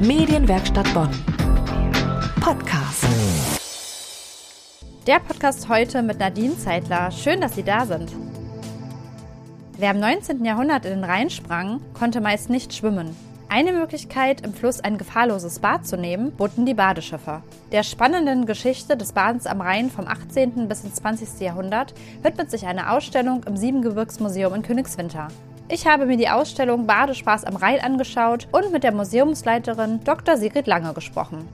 Medienwerkstatt Bonn. Podcast. Der Podcast heute mit Nadine Zeitler. Schön, dass Sie da sind. Wer im 19. Jahrhundert in den Rhein sprang, konnte meist nicht schwimmen. Eine Möglichkeit, im Fluss ein gefahrloses Bad zu nehmen, boten die Badeschiffe. Der spannenden Geschichte des Badens am Rhein vom 18. bis ins 20. Jahrhundert widmet sich eine Ausstellung im Siebengebirgsmuseum in Königswinter. Ich habe mir die Ausstellung Badespaß am Rhein angeschaut und mit der Museumsleiterin Dr. Sigrid Lange gesprochen.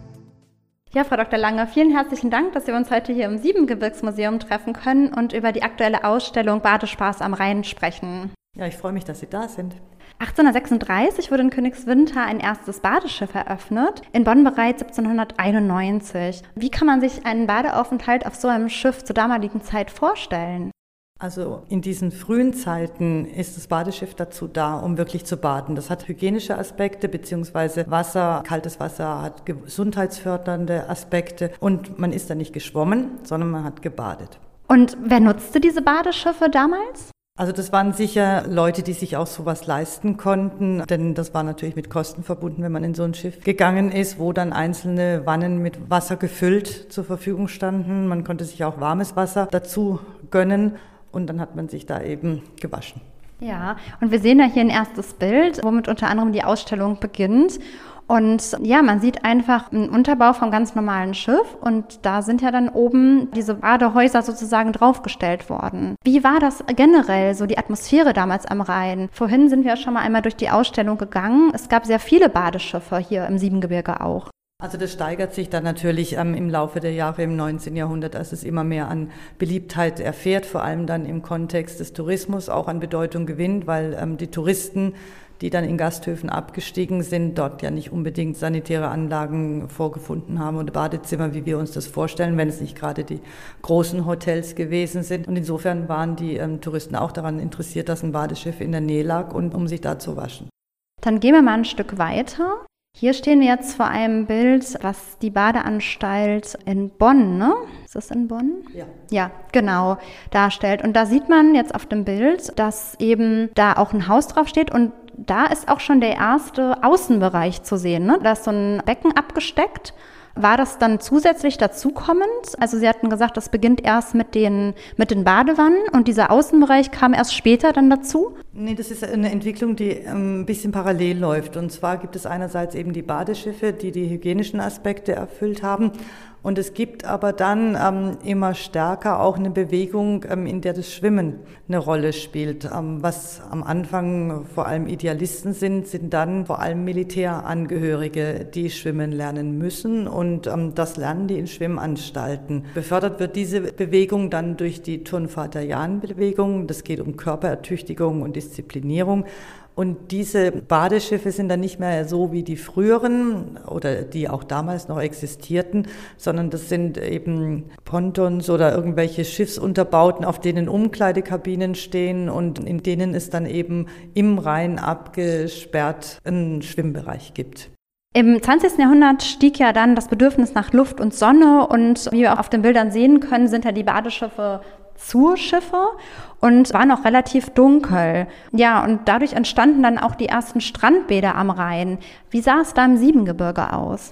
Ja, Frau Dr. Lange, vielen herzlichen Dank, dass wir uns heute hier im Siebengebirgsmuseum treffen können und über die aktuelle Ausstellung Badespaß am Rhein sprechen. Ja, ich freue mich, dass Sie da sind. 1836 wurde in Königswinter ein erstes Badeschiff eröffnet, in Bonn bereits 1791. Wie kann man sich einen Badeaufenthalt auf so einem Schiff zur damaligen Zeit vorstellen? Also in diesen frühen Zeiten ist das Badeschiff dazu da, um wirklich zu baden. Das hat hygienische Aspekte, beziehungsweise Wasser, kaltes Wasser hat gesundheitsfördernde Aspekte und man ist da nicht geschwommen, sondern man hat gebadet. Und wer nutzte diese Badeschiffe damals? Also das waren sicher Leute, die sich auch sowas leisten konnten, denn das war natürlich mit Kosten verbunden, wenn man in so ein Schiff gegangen ist, wo dann einzelne Wannen mit Wasser gefüllt zur Verfügung standen. Man konnte sich auch warmes Wasser dazu gönnen und dann hat man sich da eben gewaschen. Ja, und wir sehen ja hier ein erstes Bild, womit unter anderem die Ausstellung beginnt. Und ja, man sieht einfach einen Unterbau vom ganz normalen Schiff und da sind ja dann oben diese Badehäuser sozusagen draufgestellt worden. Wie war das generell, so die Atmosphäre damals am Rhein? Vorhin sind wir schon mal einmal durch die Ausstellung gegangen. Es gab sehr viele Badeschiffe hier im Siebengebirge auch. Also das steigert sich dann natürlich ähm, im Laufe der Jahre im 19. Jahrhundert, als es immer mehr an Beliebtheit erfährt, vor allem dann im Kontext des Tourismus auch an Bedeutung gewinnt, weil ähm, die Touristen, die dann in Gasthöfen abgestiegen sind, dort ja nicht unbedingt sanitäre Anlagen vorgefunden haben oder Badezimmer, wie wir uns das vorstellen, wenn es nicht gerade die großen Hotels gewesen sind. Und insofern waren die ähm, Touristen auch daran interessiert, dass ein Badeschiff in der Nähe lag und um sich da zu waschen. Dann gehen wir mal ein Stück weiter. Hier stehen wir jetzt vor einem Bild, was die Badeanstalt in Bonn, ne? Ist das in Bonn? Ja. Ja, genau, darstellt. Und da sieht man jetzt auf dem Bild, dass eben da auch ein Haus drauf steht und da ist auch schon der erste Außenbereich zu sehen. Ne? Da ist so ein Becken abgesteckt war das dann zusätzlich dazukommend? Also Sie hatten gesagt, das beginnt erst mit den, mit den Badewannen und dieser Außenbereich kam erst später dann dazu? Nee, das ist eine Entwicklung, die ähm, ein bisschen parallel läuft. Und zwar gibt es einerseits eben die Badeschiffe, die die hygienischen Aspekte erfüllt haben. Und es gibt aber dann ähm, immer stärker auch eine Bewegung, ähm, in der das Schwimmen eine Rolle spielt. Ähm, was am Anfang vor allem Idealisten sind, sind dann vor allem Militärangehörige, die schwimmen lernen müssen. Und ähm, das lernen die in Schwimmanstalten. Befördert wird diese Bewegung dann durch die Turnvater-Jahn-Bewegung. Das geht um Körperertüchtigung und Disziplinierung. Und diese Badeschiffe sind dann nicht mehr so wie die früheren oder die auch damals noch existierten, sondern das sind eben Pontons oder irgendwelche Schiffsunterbauten, auf denen Umkleidekabinen stehen und in denen es dann eben im Rhein abgesperrt einen Schwimmbereich gibt. Im 20. Jahrhundert stieg ja dann das Bedürfnis nach Luft und Sonne und wie wir auch auf den Bildern sehen können, sind ja die Badeschiffe Zurschiffe und war noch relativ dunkel. Ja, und dadurch entstanden dann auch die ersten Strandbäder am Rhein. Wie sah es da im Siebengebirge aus?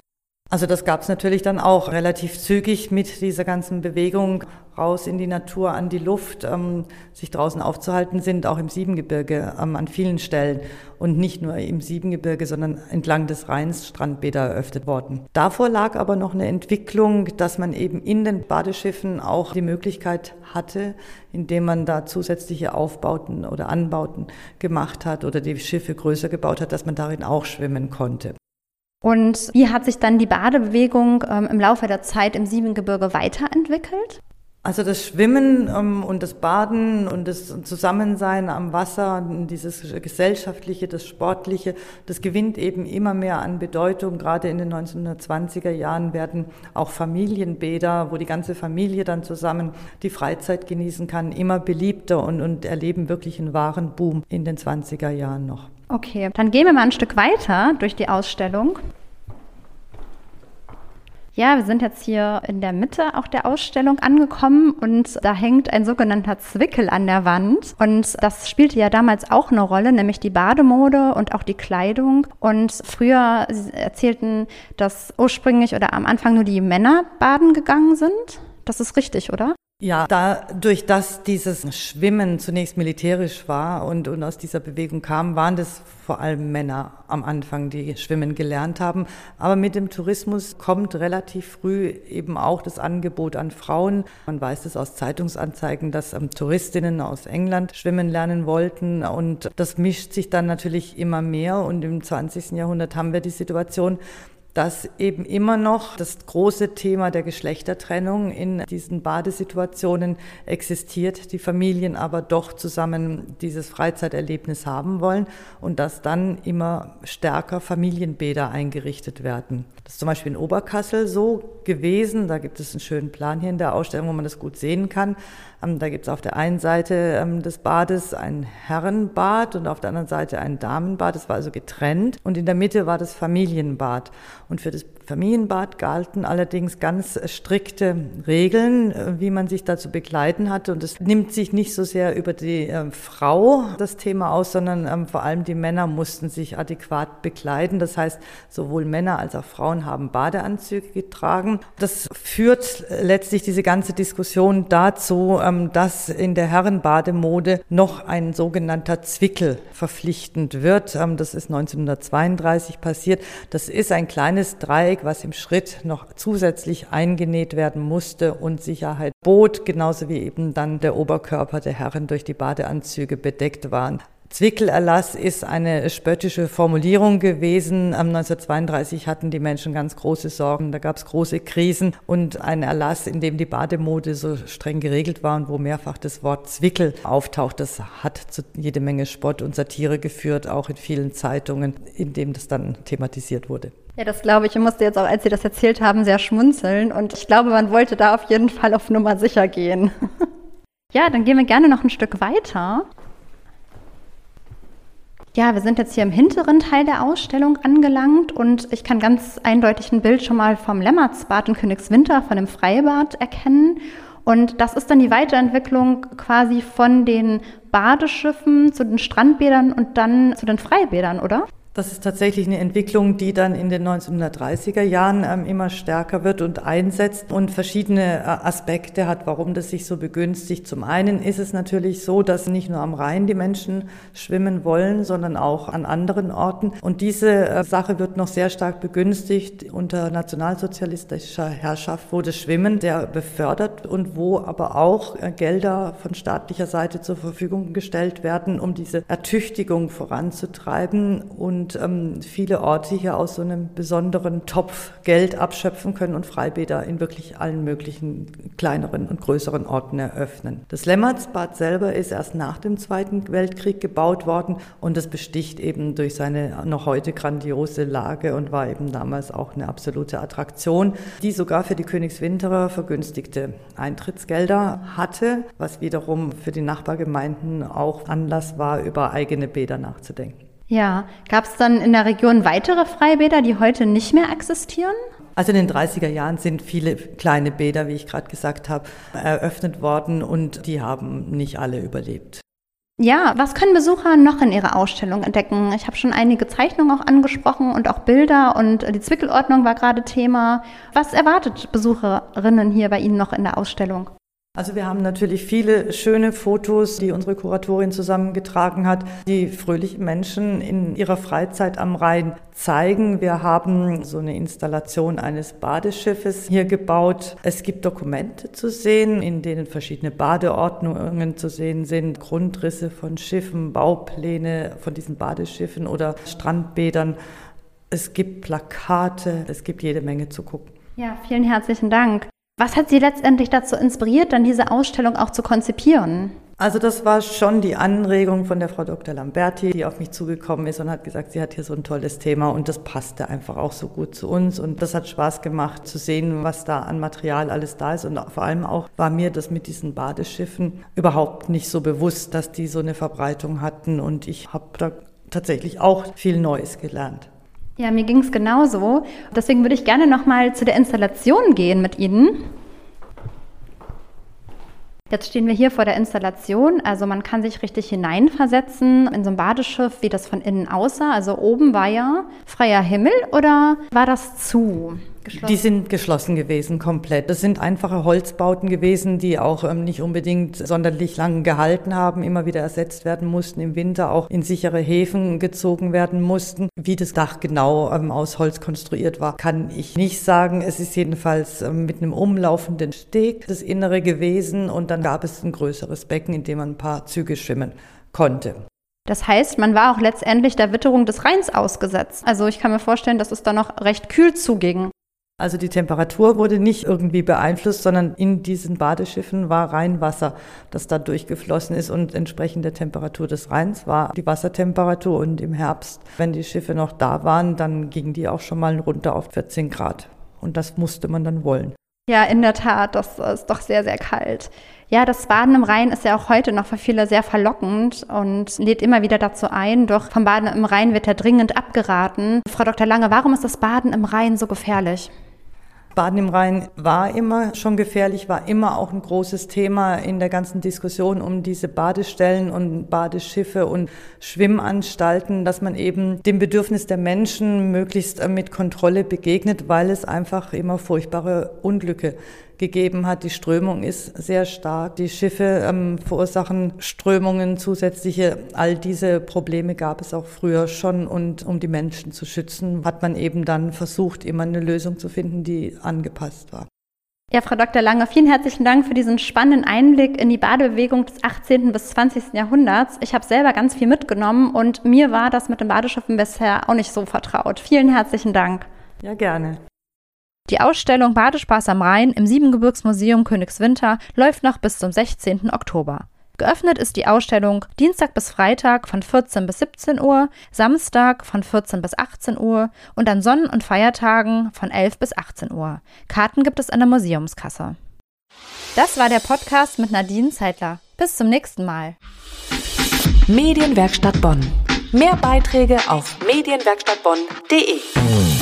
Also das gab es natürlich dann auch relativ zügig mit dieser ganzen Bewegung raus in die Natur, an die Luft, ähm, sich draußen aufzuhalten, sind auch im Siebengebirge ähm, an vielen Stellen und nicht nur im Siebengebirge, sondern entlang des Rheins Strandbäder eröffnet worden. Davor lag aber noch eine Entwicklung, dass man eben in den Badeschiffen auch die Möglichkeit hatte, indem man da zusätzliche Aufbauten oder Anbauten gemacht hat oder die Schiffe größer gebaut hat, dass man darin auch schwimmen konnte. Und wie hat sich dann die Badebewegung ähm, im Laufe der Zeit im Siebengebirge weiterentwickelt? Also das Schwimmen ähm, und das Baden und das Zusammensein am Wasser, dieses gesellschaftliche, das sportliche, das gewinnt eben immer mehr an Bedeutung. Gerade in den 1920er Jahren werden auch Familienbäder, wo die ganze Familie dann zusammen die Freizeit genießen kann, immer beliebter und, und erleben wirklich einen wahren Boom in den 20er Jahren noch. Okay, dann gehen wir mal ein Stück weiter durch die Ausstellung. Ja, wir sind jetzt hier in der Mitte auch der Ausstellung angekommen und da hängt ein sogenannter Zwickel an der Wand. Und das spielte ja damals auch eine Rolle, nämlich die Bademode und auch die Kleidung. Und früher erzählten, dass ursprünglich oder am Anfang nur die Männer baden gegangen sind. Das ist richtig, oder? Ja, dadurch, dass dieses Schwimmen zunächst militärisch war und, und aus dieser Bewegung kam, waren das vor allem Männer am Anfang, die schwimmen gelernt haben. Aber mit dem Tourismus kommt relativ früh eben auch das Angebot an Frauen. Man weiß es aus Zeitungsanzeigen, dass ähm, Touristinnen aus England schwimmen lernen wollten. Und das mischt sich dann natürlich immer mehr. Und im 20. Jahrhundert haben wir die Situation, dass eben immer noch das große Thema der Geschlechtertrennung in diesen Badesituationen existiert, die Familien aber doch zusammen dieses Freizeiterlebnis haben wollen und dass dann immer stärker Familienbäder eingerichtet werden. Das ist zum Beispiel in Oberkassel so gewesen, da gibt es einen schönen Plan hier in der Ausstellung, wo man das gut sehen kann. Ähm, da gibt es auf der einen Seite ähm, des Bades ein Herrenbad und auf der anderen Seite ein Damenbad. Das war also getrennt. Und in der Mitte war das Familienbad. Und für das Familienbad galten allerdings ganz strikte Regeln, äh, wie man sich dazu begleiten hatte. Und es nimmt sich nicht so sehr über die äh, Frau das Thema aus, sondern ähm, vor allem die Männer mussten sich adäquat bekleiden. Das heißt, sowohl Männer als auch Frauen haben Badeanzüge getragen. Das führt letztlich diese ganze Diskussion dazu, ähm, dass in der Herrenbademode noch ein sogenannter Zwickel verpflichtend wird. Ähm, das ist 1932 passiert. Das ist ein kleines Dreieck Dreieck, was im Schritt noch zusätzlich eingenäht werden musste und Sicherheit bot, genauso wie eben dann der Oberkörper der Herren durch die Badeanzüge bedeckt waren. Zwickelerlass ist eine spöttische Formulierung gewesen. 1932 hatten die Menschen ganz große Sorgen, da gab es große Krisen und ein Erlass, in dem die Bademode so streng geregelt war und wo mehrfach das Wort Zwickel auftaucht, das hat zu jede Menge Spott und Satire geführt, auch in vielen Zeitungen, in dem das dann thematisiert wurde. Ja, das glaube ich. Ich musste jetzt auch, als Sie das erzählt haben, sehr schmunzeln. Und ich glaube, man wollte da auf jeden Fall auf Nummer sicher gehen. ja, dann gehen wir gerne noch ein Stück weiter. Ja, wir sind jetzt hier im hinteren Teil der Ausstellung angelangt und ich kann ganz eindeutig ein Bild schon mal vom Lemmertsbad in Königswinter, von dem Freibad erkennen. Und das ist dann die Weiterentwicklung quasi von den Badeschiffen zu den Strandbädern und dann zu den Freibädern, oder? Das ist tatsächlich eine Entwicklung, die dann in den 1930er Jahren ähm, immer stärker wird und einsetzt und verschiedene äh, Aspekte hat, warum das sich so begünstigt. Zum einen ist es natürlich so, dass nicht nur am Rhein die Menschen schwimmen wollen, sondern auch an anderen Orten. Und diese äh, Sache wird noch sehr stark begünstigt. Unter nationalsozialistischer Herrschaft wurde Schwimmen sehr befördert und wo aber auch äh, Gelder von staatlicher Seite zur Verfügung gestellt werden, um diese Ertüchtigung voranzutreiben und und ähm, viele Orte hier aus so einem besonderen Topf Geld abschöpfen können und Freibäder in wirklich allen möglichen kleineren und größeren Orten eröffnen. Das Lemmertsbad selber ist erst nach dem Zweiten Weltkrieg gebaut worden und es besticht eben durch seine noch heute grandiose Lage und war eben damals auch eine absolute Attraktion, die sogar für die Königswinterer vergünstigte Eintrittsgelder hatte, was wiederum für die Nachbargemeinden auch Anlass war, über eigene Bäder nachzudenken. Ja, gab es dann in der Region weitere Freibäder, die heute nicht mehr existieren? Also in den 30er Jahren sind viele kleine Bäder, wie ich gerade gesagt habe, eröffnet worden und die haben nicht alle überlebt. Ja, was können Besucher noch in Ihrer Ausstellung entdecken? Ich habe schon einige Zeichnungen auch angesprochen und auch Bilder und die Zwickelordnung war gerade Thema. Was erwartet Besucherinnen hier bei Ihnen noch in der Ausstellung? Also wir haben natürlich viele schöne Fotos, die unsere Kuratorin zusammengetragen hat, die fröhliche Menschen in ihrer Freizeit am Rhein zeigen. Wir haben so eine Installation eines Badeschiffes hier gebaut. Es gibt Dokumente zu sehen, in denen verschiedene Badeordnungen zu sehen sind, Grundrisse von Schiffen, Baupläne von diesen Badeschiffen oder Strandbädern. Es gibt Plakate, es gibt jede Menge zu gucken. Ja, vielen herzlichen Dank. Was hat Sie letztendlich dazu inspiriert, dann diese Ausstellung auch zu konzipieren? Also das war schon die Anregung von der Frau Dr. Lamberti, die auf mich zugekommen ist und hat gesagt, sie hat hier so ein tolles Thema und das passte einfach auch so gut zu uns und das hat Spaß gemacht zu sehen, was da an Material alles da ist und vor allem auch war mir das mit diesen Badeschiffen überhaupt nicht so bewusst, dass die so eine Verbreitung hatten und ich habe da tatsächlich auch viel Neues gelernt. Ja, mir ging es genauso. Deswegen würde ich gerne noch mal zu der Installation gehen mit Ihnen. Jetzt stehen wir hier vor der Installation. Also man kann sich richtig hineinversetzen in so ein Badeschiff, wie das von innen aussah. Also oben war ja freier Himmel oder war das zu? Geschlossen? Die sind geschlossen gewesen, komplett. Das sind einfache Holzbauten gewesen, die auch ähm, nicht unbedingt sonderlich lang gehalten haben, immer wieder ersetzt werden mussten, im Winter auch in sichere Häfen gezogen werden mussten. Wie das Dach genau ähm, aus Holz konstruiert war, kann ich nicht sagen. Es ist jedenfalls ähm, mit einem umlaufenden Steg das Innere gewesen und dann gab es ein größeres Becken, in dem man ein paar Züge schwimmen konnte. Das heißt, man war auch letztendlich der Witterung des Rheins ausgesetzt. Also ich kann mir vorstellen, dass es da noch recht kühl zuging. Also die Temperatur wurde nicht irgendwie beeinflusst, sondern in diesen Badeschiffen war Rheinwasser, das da durchgeflossen ist und entsprechend der Temperatur des Rheins war die Wassertemperatur und im Herbst, wenn die Schiffe noch da waren, dann gingen die auch schon mal runter auf 14 Grad und das musste man dann wollen. Ja, in der Tat, das ist doch sehr, sehr kalt. Ja, das Baden im Rhein ist ja auch heute noch für viele sehr verlockend und lädt immer wieder dazu ein. Doch vom Baden im Rhein wird ja dringend abgeraten. Frau Dr. Lange, warum ist das Baden im Rhein so gefährlich? Baden im Rhein war immer schon gefährlich, war immer auch ein großes Thema in der ganzen Diskussion um diese Badestellen und Badeschiffe und Schwimmanstalten, dass man eben dem Bedürfnis der Menschen möglichst mit Kontrolle begegnet, weil es einfach immer furchtbare Unglücke gegeben hat. Die Strömung ist sehr stark. Die Schiffe ähm, verursachen Strömungen, zusätzliche. All diese Probleme gab es auch früher schon. Und um die Menschen zu schützen, hat man eben dann versucht, immer eine Lösung zu finden, die angepasst war. Ja, Frau Dr. Lange, vielen herzlichen Dank für diesen spannenden Einblick in die Badebewegung des 18. bis 20. Jahrhunderts. Ich habe selber ganz viel mitgenommen und mir war das mit den Badeschiffen bisher auch nicht so vertraut. Vielen herzlichen Dank. Ja, gerne. Die Ausstellung Badespaß am Rhein im Siebengebirgsmuseum Königswinter läuft noch bis zum 16. Oktober. Geöffnet ist die Ausstellung Dienstag bis Freitag von 14 bis 17 Uhr, Samstag von 14 bis 18 Uhr und an Sonnen- und Feiertagen von 11 bis 18 Uhr. Karten gibt es an der Museumskasse. Das war der Podcast mit Nadine Zeitler. Bis zum nächsten Mal. Medienwerkstatt Bonn. Mehr Beiträge auf medienwerkstattbonn.de.